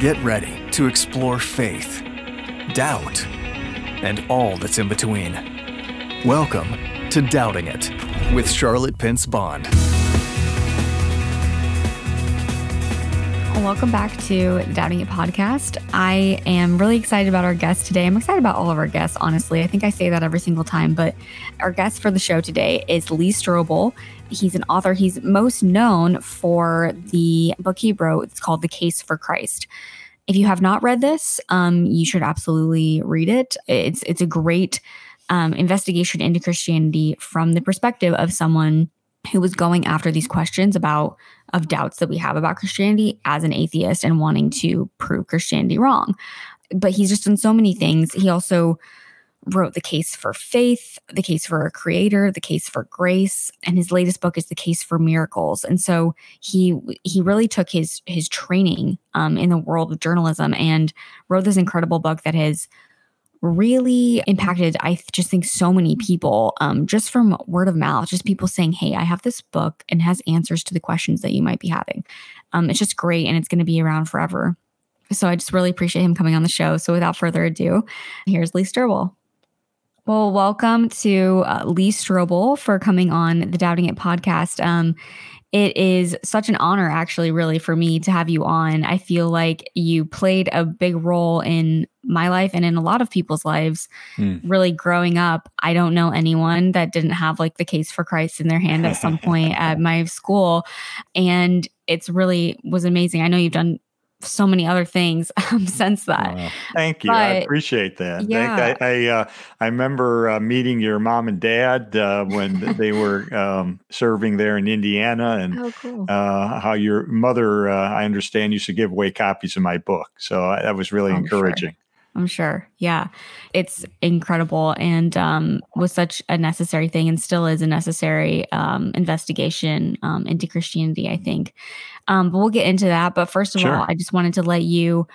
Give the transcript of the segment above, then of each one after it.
Get ready to explore faith, doubt, and all that's in between. Welcome to Doubting It with Charlotte Pence Bond. Welcome back to the Doubting It podcast. I am really excited about our guest today. I'm excited about all of our guests, honestly. I think I say that every single time, but our guest for the show today is Lee Strobel. He's an author. He's most known for the book he wrote. It's called The Case for Christ. If you have not read this, um, you should absolutely read it. It's it's a great um, investigation into Christianity from the perspective of someone who was going after these questions about of doubts that we have about Christianity as an atheist and wanting to prove Christianity wrong. But he's just done so many things. He also wrote the case for faith, the case for a creator, the case for grace, and his latest book is the case for miracles. And so he he really took his his training um, in the world of journalism and wrote this incredible book that has really impacted i just think so many people um, just from word of mouth just people saying hey i have this book and has answers to the questions that you might be having. Um, it's just great and it's going to be around forever. So i just really appreciate him coming on the show. So without further ado here's lee strobel. Well welcome to uh, lee strobel for coming on the doubting it podcast. Um, it is such an honor, actually, really, for me to have you on. I feel like you played a big role in my life and in a lot of people's lives. Mm. Really growing up, I don't know anyone that didn't have like the case for Christ in their hand at some point at my school. And it's really was amazing. I know you've done so many other things um, since that. Uh, thank you. But, I appreciate that. Yeah. I I, uh, I remember uh, meeting your mom and dad uh, when they were um, serving there in Indiana, and oh, cool. Uh, how your mother, uh, I understand, used to give away copies of my book. So that was really encouraging. Sure. I'm sure. Yeah. It's incredible and um, was such a necessary thing and still is a necessary um, investigation um, into Christianity, I think. Um, but we'll get into that. But first of sure. all, I just wanted to let you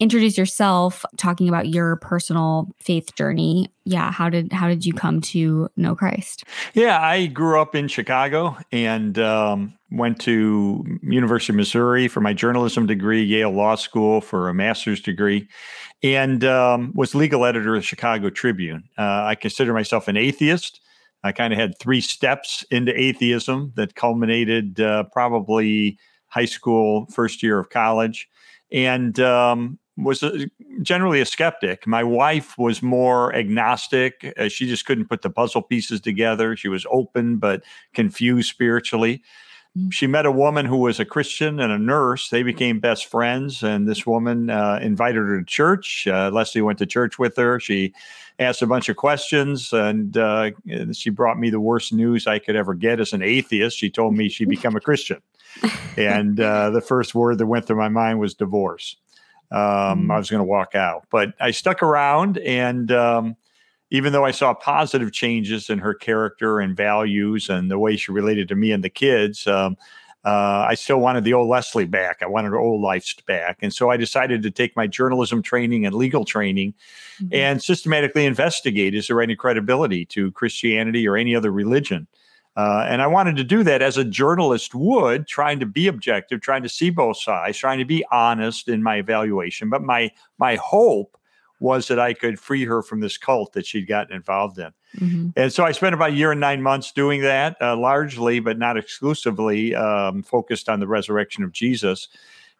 introduce yourself talking about your personal faith journey yeah how did how did you come to know christ yeah i grew up in chicago and um, went to university of missouri for my journalism degree yale law school for a master's degree and um, was legal editor of the Chicago Tribune. Uh, I consider myself an atheist. I kind of had three steps into atheism that culminated uh, probably high school, first year of college, and um, was a, generally a skeptic. My wife was more agnostic. Uh, she just couldn't put the puzzle pieces together. She was open but confused spiritually. Mm. she met a woman who was a Christian and a nurse. They became best friends, and this woman uh, invited her to church. Uh, Leslie went to church with her. She asked a bunch of questions, and uh, she brought me the worst news I could ever get as an atheist. She told me she'd become a Christian, and uh, the first word that went through my mind was divorce. Um, mm. I was going to walk out, but I stuck around and. Um, even though I saw positive changes in her character and values and the way she related to me and the kids, um, uh, I still wanted the old Leslie back. I wanted her old life back. And so I decided to take my journalism training and legal training mm-hmm. and systematically investigate is there any credibility to Christianity or any other religion? Uh, and I wanted to do that as a journalist would, trying to be objective, trying to see both sides, trying to be honest in my evaluation. But my my hope was that I could free her from this cult that she'd gotten involved in. Mm-hmm. And so I spent about a year and nine months doing that, uh, largely, but not exclusively, um, focused on the resurrection of Jesus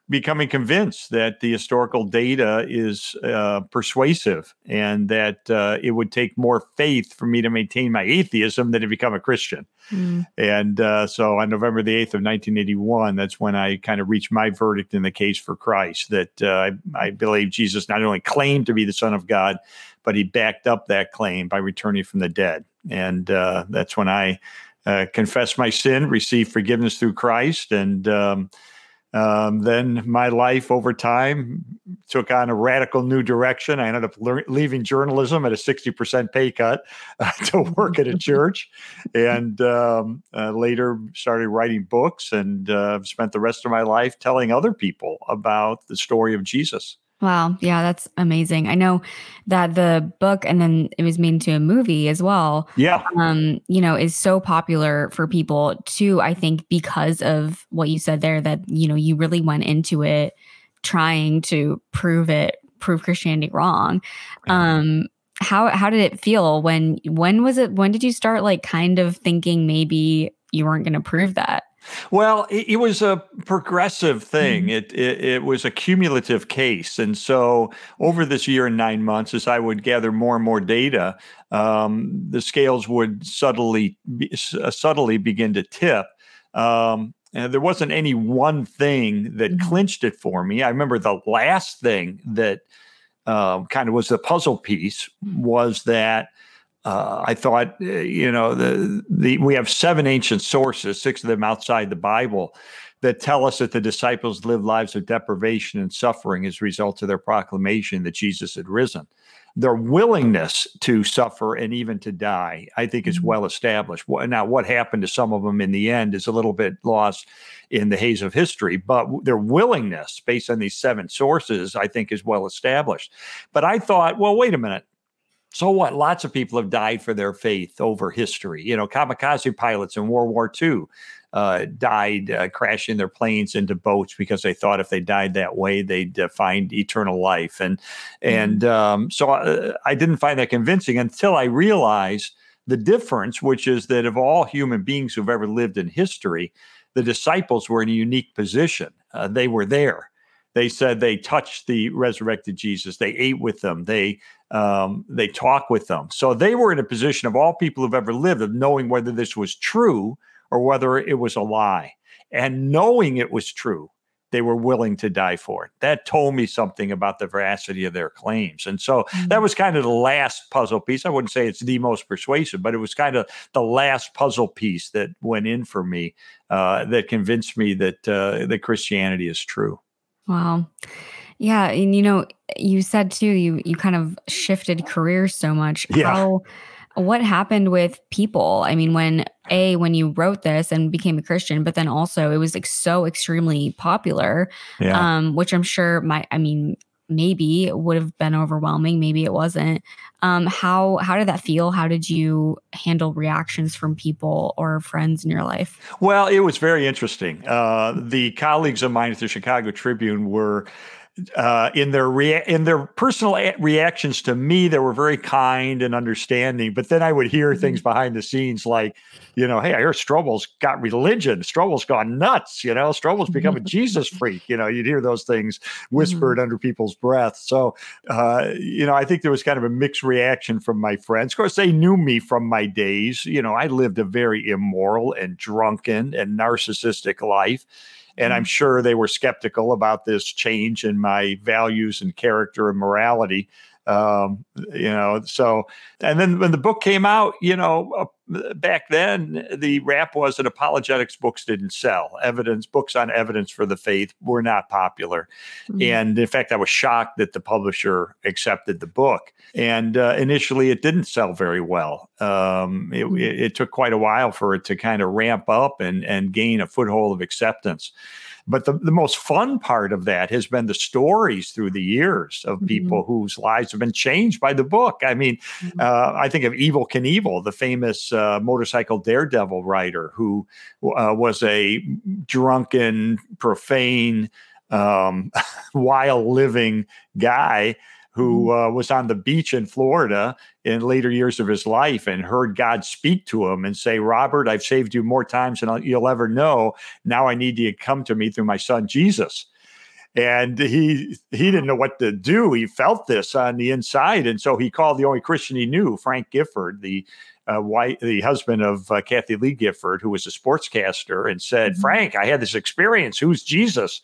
becoming convinced that the historical data is uh, persuasive and that uh, it would take more faith for me to maintain my atheism than to become a Christian. Mm. And uh, so on November the 8th of 1981, that's when I kind of reached my verdict in the case for Christ that uh, I, I believe Jesus not only claimed to be the Son of God, but he backed up that claim by returning from the dead. And uh, that's when I uh, confessed my sin, received forgiveness through Christ, and um, um, then my life over time took on a radical new direction. I ended up le- leaving journalism at a 60% pay cut uh, to work at a church and um, uh, later started writing books and uh, spent the rest of my life telling other people about the story of Jesus. Wow. Yeah, that's amazing. I know that the book and then it was made into a movie as well. Yeah. Um, you know, is so popular for people too, I think, because of what you said there, that, you know, you really went into it trying to prove it, prove Christianity wrong. Um, how how did it feel when when was it when did you start like kind of thinking maybe you weren't going to prove that? Well, it, it, was a progressive thing. Mm-hmm. It, it, it was a cumulative case, and so over this year and nine months, as I would gather more and more data, um, the scales would subtly uh, subtly begin to tip. Um, and there wasn't any one thing that mm-hmm. clinched it for me. I remember the last thing that uh, kind of was the puzzle piece was that uh, I thought, uh, you know, the the we have seven ancient sources, six of them outside the Bible, that tell us that the disciples lived lives of deprivation and suffering as a result of their proclamation that Jesus had risen. Their willingness to suffer and even to die, I think, is mm-hmm. well established. Now, what happened to some of them in the end is a little bit lost in the haze of history, but their willingness, based on these seven sources, I think, is well established. But I thought, well, wait a minute so what? Lots of people have died for their faith over history. You know, kamikaze pilots in World War II uh, died uh, crashing their planes into boats because they thought if they died that way, they'd uh, find eternal life. And and mm-hmm. um, so I, uh, I didn't find that convincing until I realized the difference, which is that of all human beings who've ever lived in history, the disciples were in a unique position. Uh, they were there they said they touched the resurrected Jesus. They ate with them. They um, they talked with them. So they were in a position of all people who've ever lived of knowing whether this was true or whether it was a lie. And knowing it was true, they were willing to die for it. That told me something about the veracity of their claims. And so mm-hmm. that was kind of the last puzzle piece. I wouldn't say it's the most persuasive, but it was kind of the last puzzle piece that went in for me uh, that convinced me that uh, that Christianity is true. Wow. Yeah, and you know, you said too, you you kind of shifted careers so much. Yeah. How what happened with people? I mean, when a when you wrote this and became a Christian, but then also it was like so extremely popular, yeah. um, which I'm sure my I mean maybe it would have been overwhelming maybe it wasn't. Um, how how did that feel? How did you handle reactions from people or friends in your life? Well it was very interesting. Uh, the colleagues of mine at the chicago tribune were uh, in their rea- in their personal a- reactions to me, they were very kind and understanding. But then I would hear things mm-hmm. behind the scenes like, you know, hey, I hear Strobel's got religion. Strobel's gone nuts. You know, Strobel's become a Jesus freak. You know, you'd hear those things whispered mm-hmm. under people's breath. So, uh, you know, I think there was kind of a mixed reaction from my friends. Of course, they knew me from my days. You know, I lived a very immoral and drunken and narcissistic life. And I'm mm-hmm. sure they were skeptical about this change in my values and character and morality. Um, you know, so, and then when the book came out, you know, back then the rap was that apologetics books didn't sell. Evidence books on evidence for the faith were not popular. Mm-hmm. And in fact, I was shocked that the publisher accepted the book. And uh, initially, it didn't sell very well. Um, it, mm-hmm. it, it took quite a while for it to kind of ramp up and, and gain a foothold of acceptance. But the, the most fun part of that has been the stories through the years of people mm-hmm. whose lives have been changed by the book. I mean, mm-hmm. uh, I think of Evel Knievel, the famous uh, motorcycle daredevil writer who uh, was a drunken, profane, um, wild living guy who mm-hmm. uh, was on the beach in Florida in later years of his life and heard God speak to him and say, Robert, I've saved you more times than you'll ever know. Now I need you to come to me through my son Jesus. And he he didn't know what to do. He felt this on the inside, and so he called the only Christian he knew, Frank Gifford, the uh, white, the husband of uh, Kathie Lee Gifford, who was a sportscaster, and said, mm-hmm. "Frank, I had this experience. Who's Jesus?"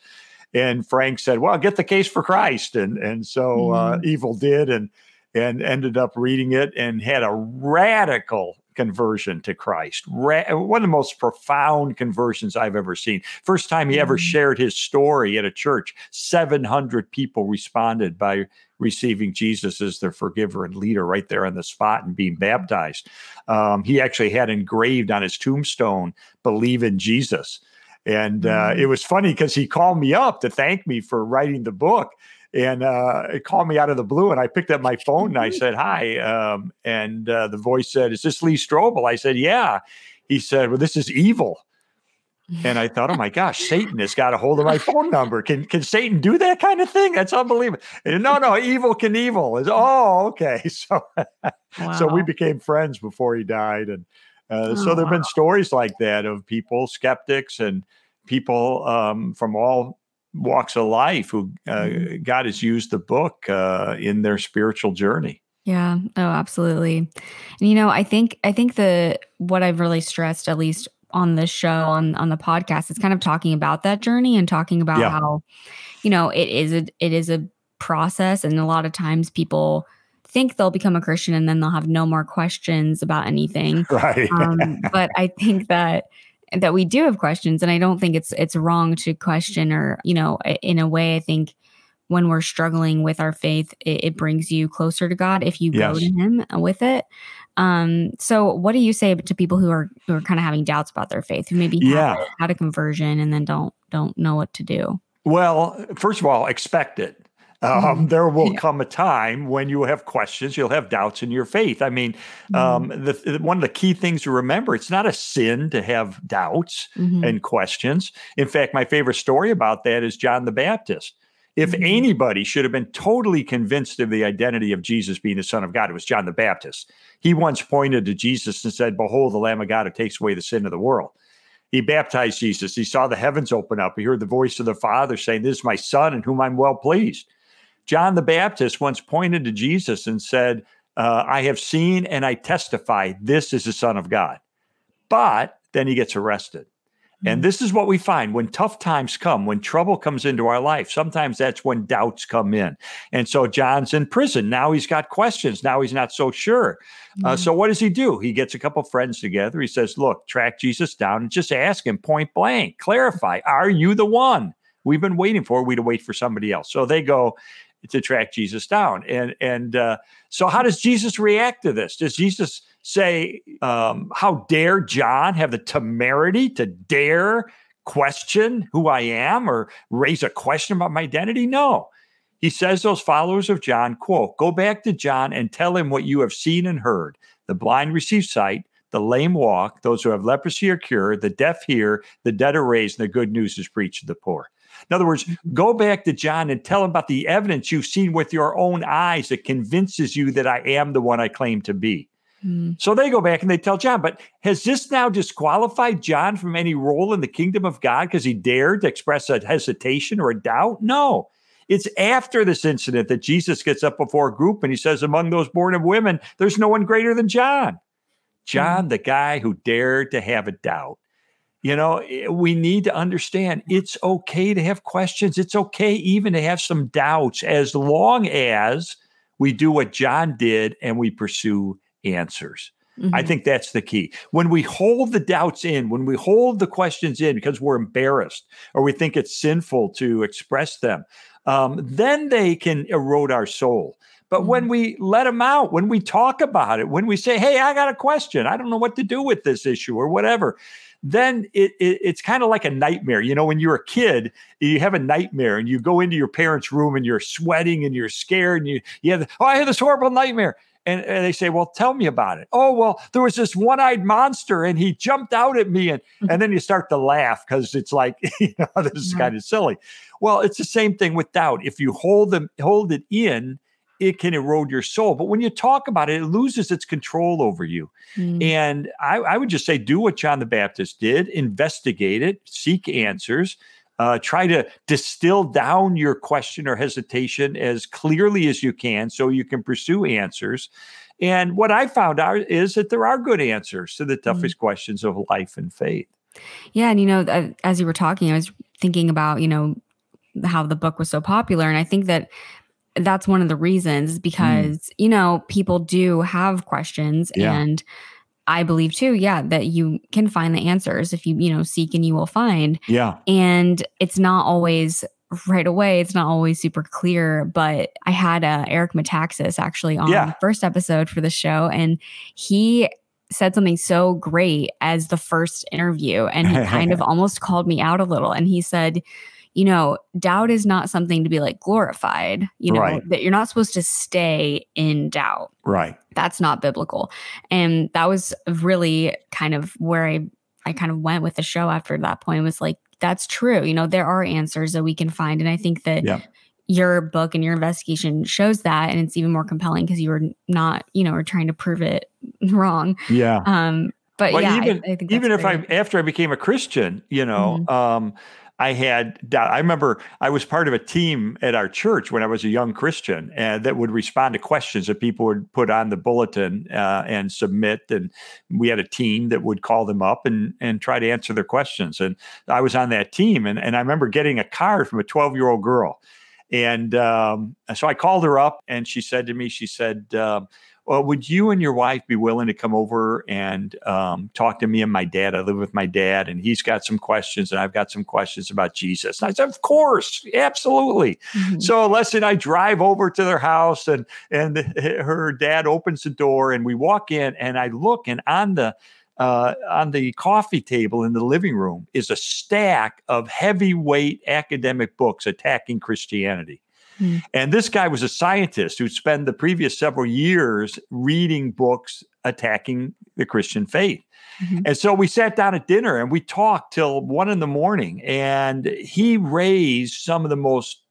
And Frank said, "Well, get the case for Christ." And and so uh, mm-hmm. Evel did, and and ended up reading it and had a radical conversion to Christ. Ra- one of the most profound conversions I've ever seen. First time he ever mm-hmm. shared his story at a church, 700 people responded by receiving Jesus as their forgiver and leader right there on the spot and being baptized. Um, he actually had engraved on his tombstone, believe in Jesus. And uh, mm. it was funny because he called me up to thank me for writing the book and uh, it called me out of the blue. And I picked up my phone and I said, "Hi," um, and uh, the voice said, "Is this Lee Strobel?" I said, "Yeah." He said, "Well, this is evil. And I thought, oh my gosh, Satan has got a hold of my phone number. Can can Satan do that kind of thing? That's unbelievable. And no, no, Evel Knievel is oh, okay. So wow. so we became friends before he died. And uh, oh, so there have been stories like that of people, skeptics and people um, from all walks of life who uh, mm-hmm. God has used the book uh, in their spiritual journey. Yeah. Oh, absolutely. And you know, I think I think the what I've really stressed, at least on this show on on the podcast is kind of talking about that journey and talking about yeah. how you know it is a it is a process and a lot of times people think they'll become a christian and then they'll have no more questions about anything right um, but i think that that we do have questions and i don't think it's it's wrong to question or you know in a way i think when we're struggling with our faith it, it brings you closer to god if you yes. go to him with it um, so what do you say to people who are who are kind of having doubts about their faith, who maybe yeah. had a conversion and then don't don't know what to do? Well, first of all, expect it. Um, there will yeah. come a time when you have questions, you'll have doubts in your faith. I mean, um, mm-hmm. the, one of the key things to remember it's not a sin to have doubts mm-hmm. and questions. In fact, my favorite story about that is John the Baptist. If mm-hmm. anybody should have been totally convinced of the identity of Jesus being the Son of God, it was John the Baptist. He once pointed to Jesus and said, Behold, the Lamb of God who takes away the sin of the world. He baptized Jesus. He saw the heavens open up. He heard the voice of the Father saying, This is my Son in whom I'm well pleased. John the Baptist once pointed to Jesus and said, uh, I have seen and I testify this is the Son of God. But then he gets arrested. And mm. this is what we find when tough times come, when trouble comes into our life. Sometimes that's when doubts come in. And so John's in prison. Now he's got questions. Now he's not so sure. Uh, so what does he do? He gets a couple friends together. He says, Look, track Jesus down and just ask him point blank, clarify, are you the one we've been waiting for? We'd wait for somebody else. So they go to track Jesus down. And and uh, so how does Jesus react to this? Does Jesus say, um, How dare John have the temerity to dare question who I am or raise a question about my identity? No. He says those followers of John, quote, go back to John and tell him what you have seen and heard. The blind receive sight, the lame walk, those who have leprosy are cured, the deaf hear, the dead are raised, and the good news is preached to the poor. In other words, mm-hmm. go back to John and tell him about the evidence you've seen with your own eyes that convinces you that I am the one I claim to be. Mm. So they go back and they tell John, but has this now disqualified John from any role in the kingdom of God because he dared to express a hesitation or a doubt? No. It's after this incident that Jesus gets up before a group and he says, Among those born of women, there's no one greater than John. John, mm. the guy who dared to have a doubt. You know, we need to understand it's okay to have questions. It's okay even to have some doubts as long as we do what John did and we pursue answers. Mm-hmm. I think that's the key. When we hold the doubts in, when we hold the questions in because we're embarrassed or we think it's sinful to express them, um, then they can erode our soul. But mm-hmm. when we let them out, when we talk about it, when we say, hey, I got a question, I don't know what to do with this issue or whatever, then it, it it's kind of like a nightmare. You know, when you're a kid, you have a nightmare and you go into your parents' room and you're sweating and you're scared and you, you have, oh, I had this horrible nightmare. And, and, they say, "Well, tell me about it." Oh, well, there was this one-eyed monster, and he jumped out at me, and mm-hmm. and then you start to laugh because it's like, you know, this is mm-hmm. kind of silly. Well, it's the same thing with doubt. If you hold them, hold it in, it can erode your soul. But when you talk about it, it loses its control over you. Mm. And I, I, would just say, do what John the Baptist did: investigate it, seek answers. Uh, try to distill down your question or hesitation as clearly as you can so you can pursue answers. And what I found out is that there are good answers to the mm. toughest mm. questions of life and faith. Yeah. And, you know, as you were talking, I was thinking about, you know, how the book was so popular. And I think that that's one of the reasons mm. because, mm. you know, people do have questions yeah. and, I believe too, yeah, that you can find the answers if you, you know, seek and you will find. Yeah. And it's not always right away. It's not always super clear, but I had uh, Eric Metaxas actually on yeah. the first episode for the show, and he said something so great as the first interview, and he kind of almost called me out a little, and he said, you know, doubt is not something to be like glorified, you know, right. that you're not supposed to stay in doubt. Right. That's not biblical. And that was really kind of where I I kind of went with the show after that point was like, that's true. You know, there are answers that we can find. And I think that Yeah. your book and your investigation shows that. And it's even more compelling because you were not, you know, were trying to prove it wrong. Yeah. Um, but Well, yeah, even I, I think even if I after I became a Christian, you know, Mhm. um, I had. I remember I was part of a team at our church when I was a young Christian, and that would respond to questions that people would put on the bulletin uh, and submit. And we had a team that would call them up and and try to answer their questions. And I was on that team, and and I remember getting a card from a twelve year old girl. And um, so I called her up, and she said to me, she said. Um, well, would you and your wife be willing to come over and um, talk to me and my dad? I live with my dad, and he's got some questions, and I've got some questions about Jesus. And I said, Of course, absolutely. Mhm. So Leslie and I drive over to their house, and and her dad opens the door, and we walk in, and I look, and on the uh, on the coffee table in the living room is a stack of heavyweight academic books attacking Christianity. Hmm. And this guy was a scientist who'd spent the previous several years reading books attacking the Christian faith. Mhm. And so we sat down at dinner and we talked till one in the morning. And he raised some of the most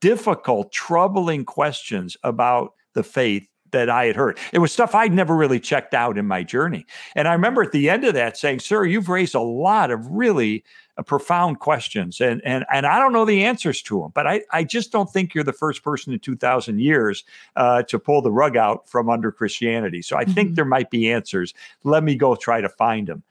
difficult, troubling questions about the faith that I had heard. It was stuff I'd never really checked out in my journey. And I remember at the end of that saying, Sir, you've raised a lot of really profound questions. And, and, and I don't know the answers to them, but I, I just don't think you're the first person in 2,000 years uh, to pull the rug out from under Christianity. So I think Mhm. there might be answers. Let me go try to find them.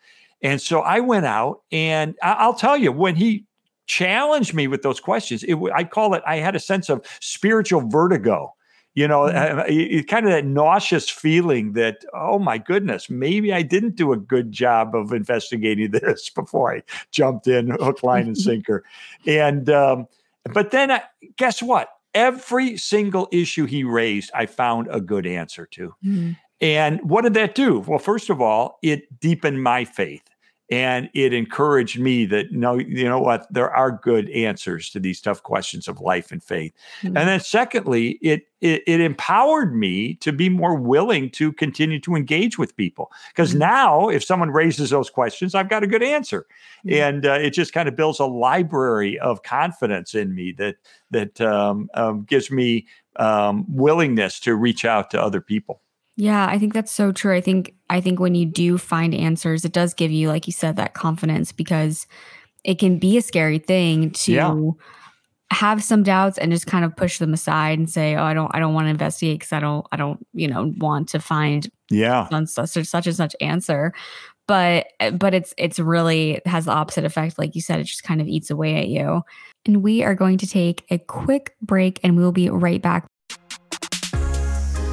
And so I went out, and I- I'll tell you, when he challenged me with those questions, it, I call it, I had a sense of spiritual vertigo. You know, Mhm. uh, kind of that nauseous feeling that, oh my goodness, maybe I didn't do a good job of investigating this before I jumped in hook, line, and sinker. And, um, but then I, guess what? Every single issue he raised, I found a good answer to. Mhm. And what did that do? Well, first of all, it deepened my faith and it encouraged me that no, you know what, there are good answers to these tough questions of life and faith. Mhm. And then secondly, it, it it empowered me to be more willing to continue to engage with people because Mhm. now if someone raises those questions, I've got a good answer, Yeah. and uh, it just kind of builds a library of confidence in me that that um, um, gives me um, willingness to reach out to other people. Yeah, I think that's so true. I think I think when you do find answers, it does give you, like you said, that confidence because it can be a scary thing to Yeah. have some doubts and just kind of push them aside and say, "Oh, I don't, I don't want to investigate because I don't, I don't, you know, want to find Yeah. on such such and such answer." But eh, but it's it's really it has the opposite effect, like you said. It just kind of eats away at you. And we are going to take a quick break, and we will be right back.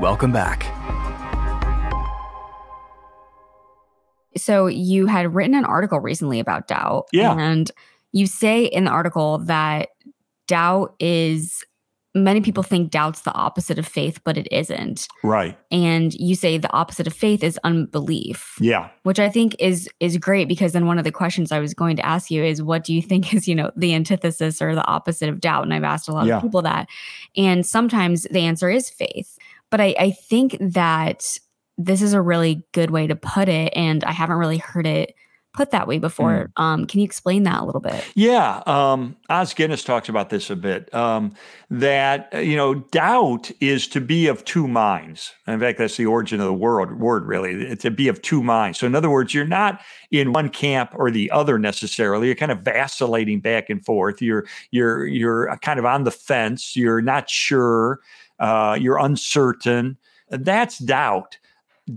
Welcome back. so you had written an article recently about doubt Yeah. and you say in the article that doubt is many people think doubt's the opposite of faith but it isn't Right. and you say the opposite of faith is unbelief Yeah. which i think is is great because then one of the questions i was going to ask you is what do you think is you know the antithesis or the opposite of doubt and i've asked a lot Yeah. of people that and sometimes the answer is faith but i i think that this is a really good way to put it and i haven't really heard it put that way before um can you explain that a little bit Yeah, um, Os Guinness talks about this a bit. Um, that uh, you know, doubt is to be of two minds. In fact, that's the origin of the word. Word really to be of two minds. So, in other words, you're not in one camp or the other necessarily. You're kind of vacillating back and forth. You're you're you're kind of on the fence. You're not sure. Uh, you're uncertain. That's doubt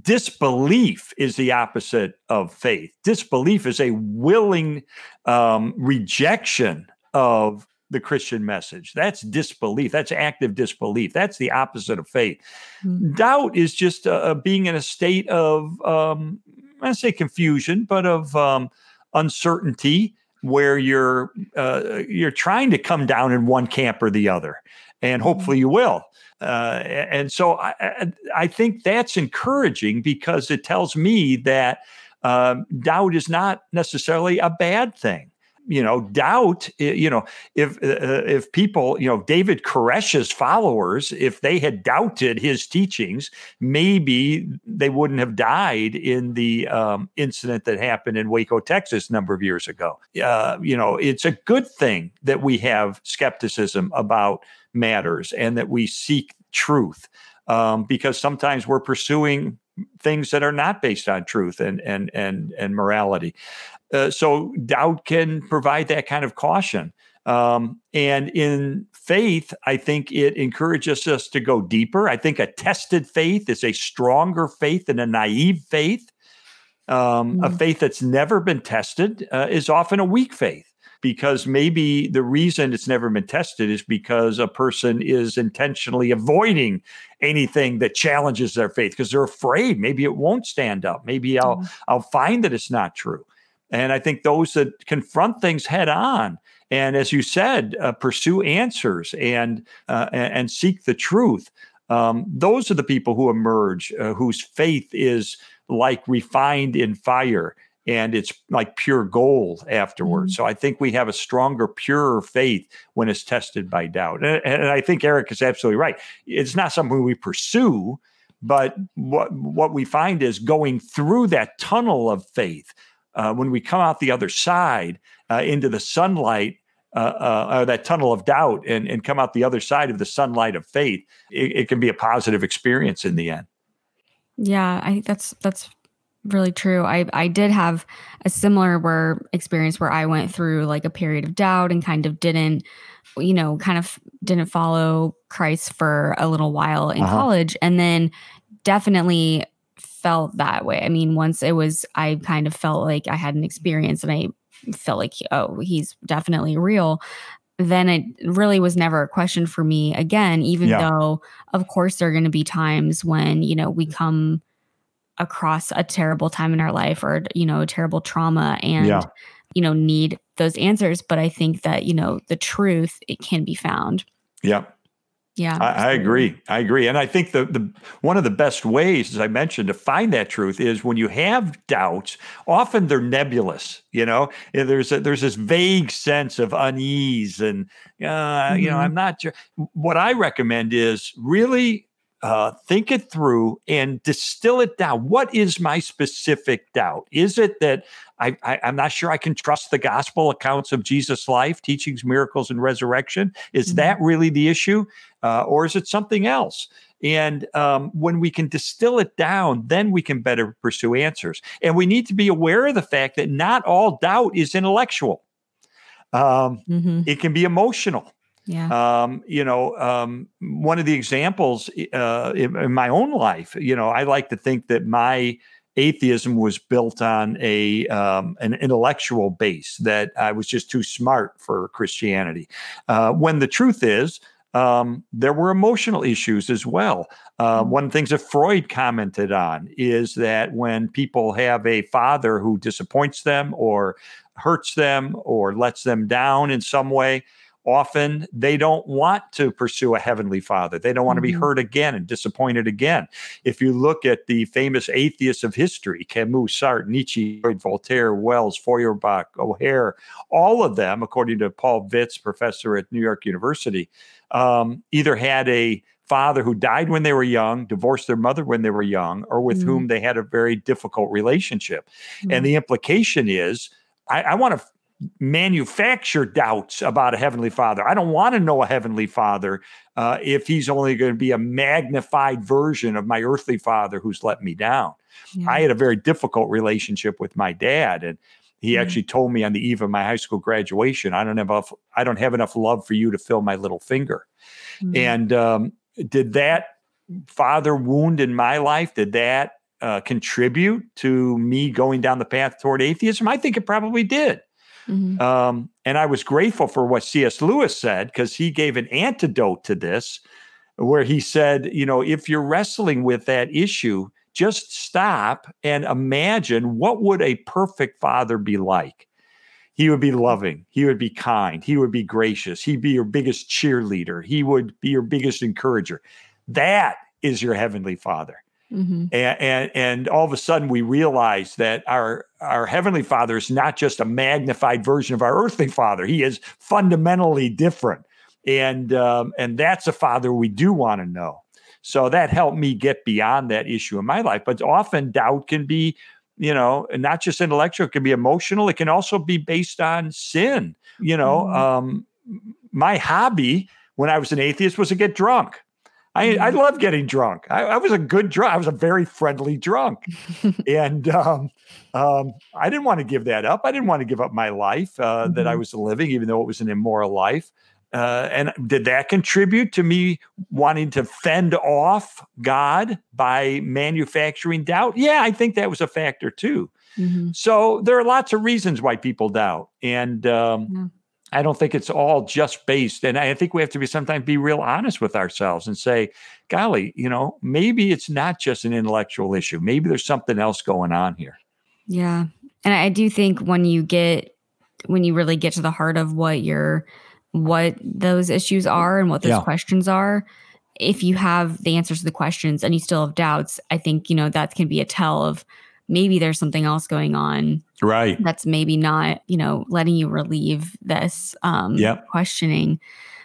disbelief is the opposite of faith. Disbelief is a willing um, rejection of the Christian message. That's disbelief. That's active disbelief. That's the opposite of faith. Mhm. Doubt is just uh, being in a state of um, I say confusion, but of um, uncertainty where you're uh, you're trying to come down in one camp or the other, and mm-hmm. hopefully you will. Uh, and so I, I think that's encouraging because it tells me that um, doubt is not necessarily a bad thing you know doubt you know if uh, if people you know david koresh's followers if they had doubted his teachings maybe they wouldn't have died in the um, incident that happened in waco texas a number of years ago. Uh, you know it's a good thing that we have skepticism about matters and that we seek truth um, because sometimes we're pursuing things that are not based on truth and and and and morality uh, so doubt can provide that kind of caution. Um, and in faith, I think it encourages us to go deeper. I think a tested faith is a stronger faith than a naive faith. Um, mm-hmm. A faith that's never been tested uh, is often a weak faith because maybe the reason it's never been tested is because a person is intentionally avoiding anything that challenges their faith because they're afraid maybe it won't stand up maybe i'll mm-hmm. i'll find that it's not true and I think those that confront things head on, and as you said, uh, pursue answers and, uh, and seek the truth. Um, those are the people who emerge, uh, whose faith is like refined in fire, and it's like pure gold afterwards. Mm-hmm. So I think we have a stronger, purer faith when it's tested by doubt. And, and I think Eric is absolutely right. It's not something we pursue, but what what we find is going through that tunnel of faith uh, when we come out the other side uh, into the sunlight, uh, uh, or that tunnel of doubt, and, and come out the other side of the sunlight of faith, it, it can be a positive experience in the end. Yeah, I think that's that's really true. I I did have a similar where experience where I went through like a period of doubt and kind of didn't you know, kind of didn't follow Christ for a little while in uh-huh. college and then definitely felt that way. I mean, once it was, I kind of felt like I had an experience and I felt like, oh, he's definitely real. Then it really was never a question for me again, even yeah. though, of course, there are going to be times when, you know, we come across a terrible time in our life or, you know, a terrible trauma and, yeah. you know, need those answers. But I think that, you know, the truth, it can be found. Yeah. Yeah, I, I, agree. I agree, and I think the the one of the best ways, as I mentioned, to find that truth is when you have doubts. Often they're nebulous. You know, there's a, there's this vague sense of unease, and uh, mm-hmm. you know, I'm mm-hmm. not sure. What I recommend is really uh, think it through and distill it down. What is my specific doubt? Is it that I, I, am not sure I can trust the gospel accounts of Jesus' life, teachings, miracles, and resurrection? Is mm-hmm. that really the issue? Uh, or is it something else? And um, when we can distill it down, then we can better pursue answers. And we need to be aware of the fact that not all doubt is intellectual. Um, mm-hmm. It can be emotional. Yeah. Um, you know, um, one of the examples uh, in, in, my own life, you know, I like to think that my atheism was built on a um, an intellectual base that I was just too smart for Christianity. Uh, when the truth is, um, there were emotional issues as well. Uh, mm-hmm. one of the things that Freud commented on is that when people have a father who disappoints them or hurts them or lets them down in some way, often they don't want to pursue a heavenly father. They don't want mm-hmm. to be hurt again and disappointed again. If you look at the famous atheists of history, Camus, Sartre, Nietzsche, Voltaire, Wells, Feuerbach, O'Hair, all of them, according to Paul Vitz, professor at New York University, um, either had a father who died when they were young, divorced their mother when they were young, or with mm-hmm. whom they had a very difficult relationship. Mm-hmm. And the implication is I, I want to manufacture doubts about a heavenly father. I don't want to know a heavenly father uh, if he's only going to be a magnified version of my earthly father who's let me down. Yeah. I had a very difficult relationship with my dad, and he mm-hmm. actually told me on the eve of my high school graduation, "I don't have enough. I don't have enough love for you to fill my little finger." Mm-hmm. And um, did that father wound in my life? Did that uh, contribute to me going down the path toward atheism? I think it probably did. Mm-hmm. Um, and I was grateful for what C.S. Lewis said because he gave an antidote to this, where he said, you know, if you're wrestling with that issue, just stop and imagine what would a perfect father be like? He would be loving. He would be kind. He would be gracious. He'd be your biggest cheerleader. He would be your biggest encourager. That is your heavenly father. Mm-hmm. And, and, and all of a sudden we realize that our our heavenly father is not just a magnified version of our earthly father. He is fundamentally different, and um, and that's a father we do want to know. So that helped me get beyond that issue in my life. But often doubt can be, you know, not just intellectual; it can be emotional. It can also be based on sin. You know, mm-hmm. um, my hobby when I was an atheist was to get drunk. I, I mm-hmm. love getting drunk. I, I, was a good drunk. I was a very friendly drunk, and um, um, I didn't want to give that up. I didn't want to give up my life uh, mm-hmm. that I mm-hmm. was living, even though it was an immoral life. Uh, and did that contribute to me wanting to fend off God by manufacturing doubt? Yeah, I think that was a factor too. Mm-hmm. So there are lots of reasons why people doubt, and um, yeah. I don't think it's all just based. And I think we have to be sometimes be real honest with ourselves and say, golly, you know, maybe it's not just an intellectual issue. Maybe there's something else going on here. Yeah. And I do think when you get, when you really get to the heart of what your, what those issues are and what those yeah. questions are, if you have the answers to the questions and you still have doubts, I think, you know, that can be a tell of, maybe there's something else going on right. that's maybe not you know letting you relieve this um yep. questioning.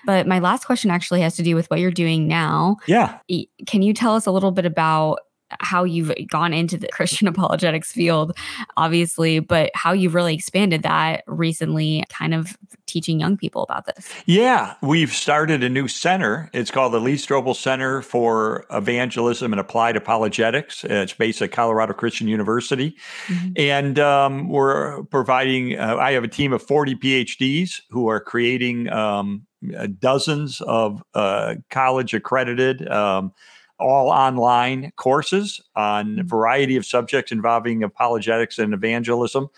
But my last question actually has to do with what you're doing now. Yeah. Can you tell us a little bit about how you've gone into the Christian apologetics field, obviously, but how you've really expanded that recently, kind of teaching young people about this. Yeah, we've started a new center. It's called the Lee Strobel Center for Evangelism and Applied Apologetics. It's based at Colorado Christian University. Mm-hmm. And um, we're providing, uh, I have a team of 40 PhDs who are creating um, dozens of uh, college accredited. Um, all online courses on a mm-hmm. variety of subjects involving apologetics and evangelism.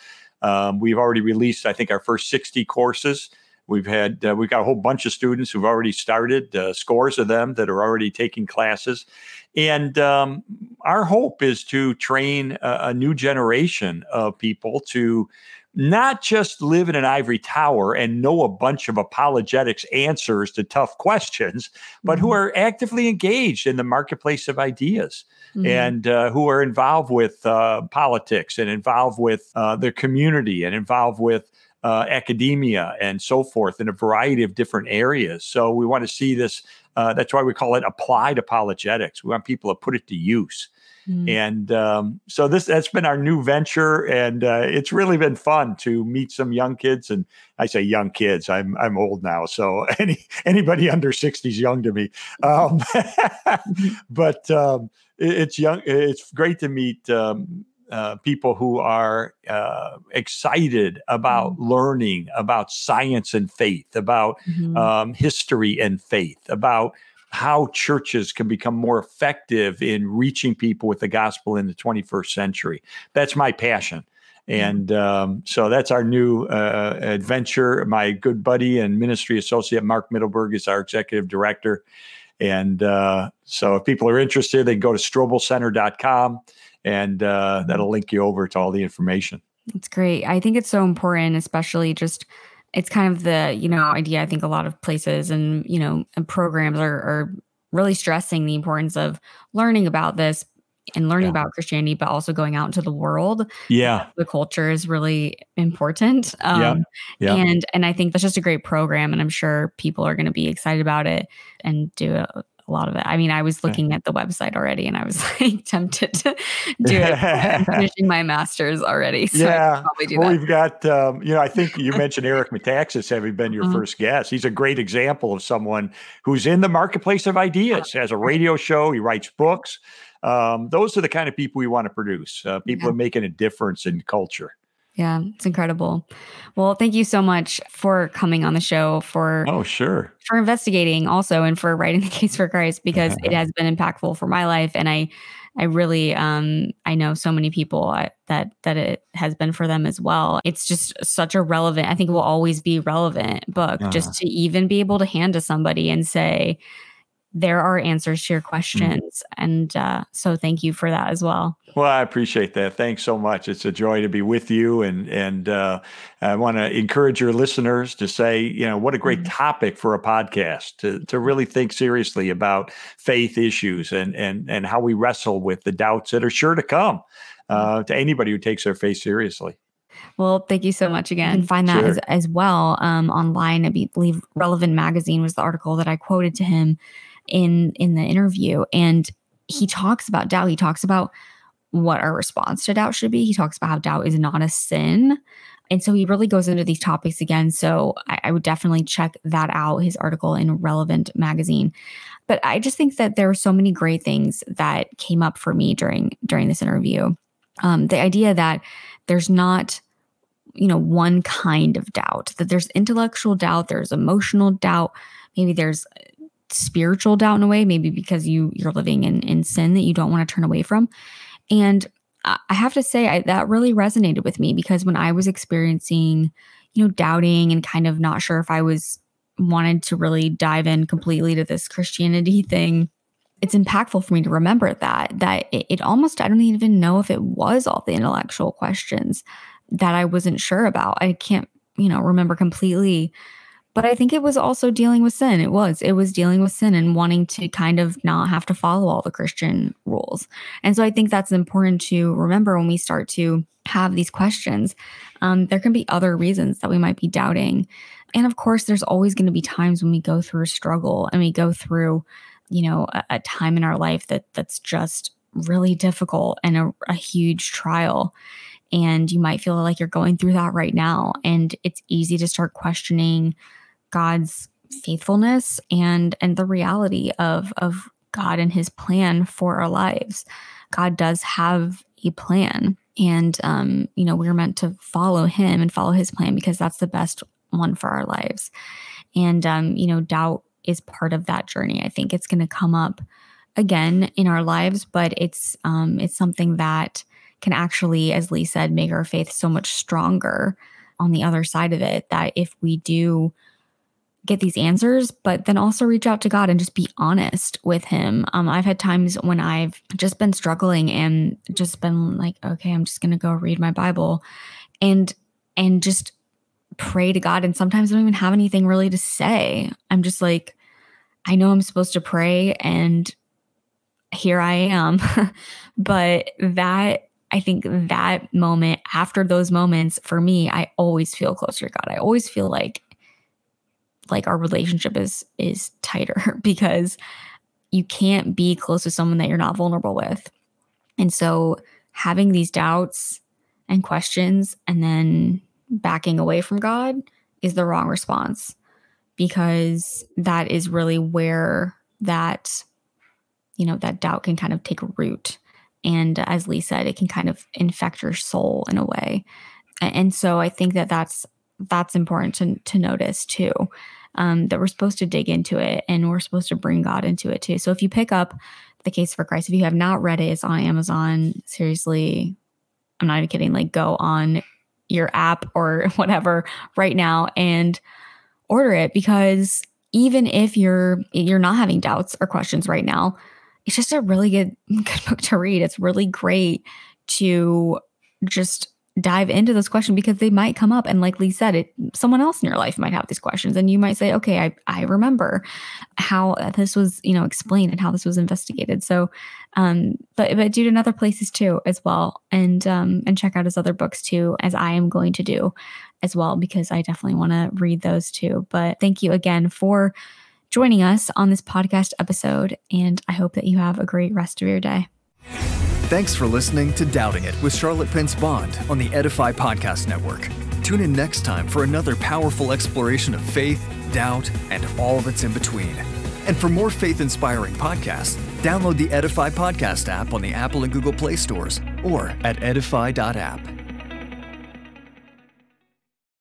Um, we've already released, I think, our first 60 courses. We've had uh, we've got a whole bunch of students who've already started, uh, scores of them that are already taking classes, and um, our hope is to train a, a new generation of people to not just live in an ivory tower and know a bunch of apologetics answers to tough questions, but mm-hmm. who are actively engaged in the marketplace of ideas mm-hmm. and uh, who are involved with uh, politics and involved with uh, their community and involved with uh, academia and so forth in a variety of different areas. So we want to see this. Uh, that's why we call it applied apologetics. We want people to put it to use. Mm. And um, so this that's been our new venture, and uh, it's really been fun to meet some young kids. And I say young kids, I'm I'm old now, so any anybody under sixty is young to me. Um, but um, it, it's young. It's great to meet. Um, uh, people who are uh, excited about mm-hmm. learning about science and faith, about mm-hmm. um, history and faith, about how churches can become more effective in reaching people with the gospel in the 21st century. That's my passion. Mm-hmm. And um, so that's our new uh, adventure. My good buddy and ministry associate, Mark Mittelberg, is our executive director. And uh, so if people are interested, they can go to strobelcenter.com and uh, that'll link you over to all the information. It's great. I think it's so important, especially just it's kind of the you know idea i think a lot of places and you know and programs are, are really stressing the importance of learning about this and learning yeah. about christianity but also going out into the world yeah the culture is really important um, yeah. yeah. and and i think that's just a great program and i'm sure people are going to be excited about it and do a, a lot of it. I mean, I was looking at the website already and I was like tempted to do it. I'm finishing my master's already. So yeah. well, we've got, um, you know, I think you mentioned Eric Metaxas having been your mm-hmm. first guest. He's a great example of someone who's in the marketplace of ideas, has a radio show, he writes books. Um, those are the kind of people we want to produce. Uh, people yeah. are making a difference in culture. Yeah, it's incredible. Well, thank you so much for coming on the show for Oh, sure. for investigating also and for writing the case for Christ because it has been impactful for my life and I I really um I know so many people uh, that that it has been for them as well. It's just such a relevant I think it will always be relevant book uh-huh. just to even be able to hand to somebody and say there are answers to your questions. Mm-hmm. And uh, so thank you for that as well. Well, I appreciate that. Thanks so much. It's a joy to be with you, and and uh, I want to encourage your listeners to say, you know, what a great mm-hmm. topic for a podcast to to really think seriously about faith issues and and and how we wrestle with the doubts that are sure to come uh, mm-hmm. to anybody who takes their faith seriously. Well, thank you so much again. You find that sure. as, as well um, online. I believe Relevant Magazine was the article that I quoted to him in in the interview, and he talks about doubt. He talks about what our response to doubt should be. He talks about how doubt is not a sin. And so he really goes into these topics again. So I, I, would definitely check that out, his article in Relevant Magazine. But I just think that there are so many great things that came up for me during during this interview. Um, the idea that there's not you know one kind of doubt that there's intellectual doubt there's emotional doubt maybe there's spiritual doubt in a way maybe because you you're living in in sin that you don't want to turn away from and i have to say I, that really resonated with me because when i was experiencing you know doubting and kind of not sure if i was wanted to really dive in completely to this christianity thing it's impactful for me to remember that that it, it almost i don't even know if it was all the intellectual questions that I wasn't sure about. I can't, you know, remember completely. But I think it was also dealing with sin. It was. It was dealing with sin and wanting to kind of not have to follow all the Christian rules. And so I think that's important to remember when we start to have these questions. Um, there can be other reasons that we might be doubting. And of course, there's always going to be times when we go through a struggle and we go through, you know, a, a time in our life that that's just really difficult and a, a huge trial and you might feel like you're going through that right now and it's easy to start questioning God's faithfulness and and the reality of of God and his plan for our lives. God does have a plan and um you know we're meant to follow him and follow his plan because that's the best one for our lives. And um you know doubt is part of that journey. I think it's going to come up again in our lives, but it's um it's something that can actually, as Lee said, make our faith so much stronger on the other side of it. That if we do get these answers, but then also reach out to God and just be honest with Him. Um, I've had times when I've just been struggling and just been like, okay, I'm just gonna go read my Bible, and and just pray to God. And sometimes I don't even have anything really to say. I'm just like, I know I'm supposed to pray, and here I am. but that I think that moment, after those moments, for me, I always feel closer to God. I always feel like like our relationship is is tighter because you can't be close to someone that you're not vulnerable with. And so having these doubts and questions and then backing away from God is the wrong response because that is really where that you know that doubt can kind of take root and as lee said it can kind of infect your soul in a way and so i think that that's that's important to, to notice too um, that we're supposed to dig into it and we're supposed to bring god into it too. So if you pick up the case for christ if you have not read it it's on amazon. Seriously i'm not even kidding. Like go on your app or whatever right now and order it because even if you're you're not having doubts or questions right now it's just a really good good book to read. It's really great to just dive into those questions because they might come up and like lee said it someone else in your life might have these questions and you might say okay i, I remember how this was you know explained and how this was investigated so um but but do it in other places too as well and um and check out his other books too as i am going to do as well because i definitely want to read those too but thank you again for joining us on this podcast episode, and I hope that you have a great rest of your day. Thanks for listening to Doubting It with Charlotte Pence Bond on the Edify Podcast Network. Tune in next time for another powerful exploration of faith, doubt, and all that's in between. And for more faith inspiring podcasts, download the Edify Podcast app on the Apple and Google Play stores or at edify.app.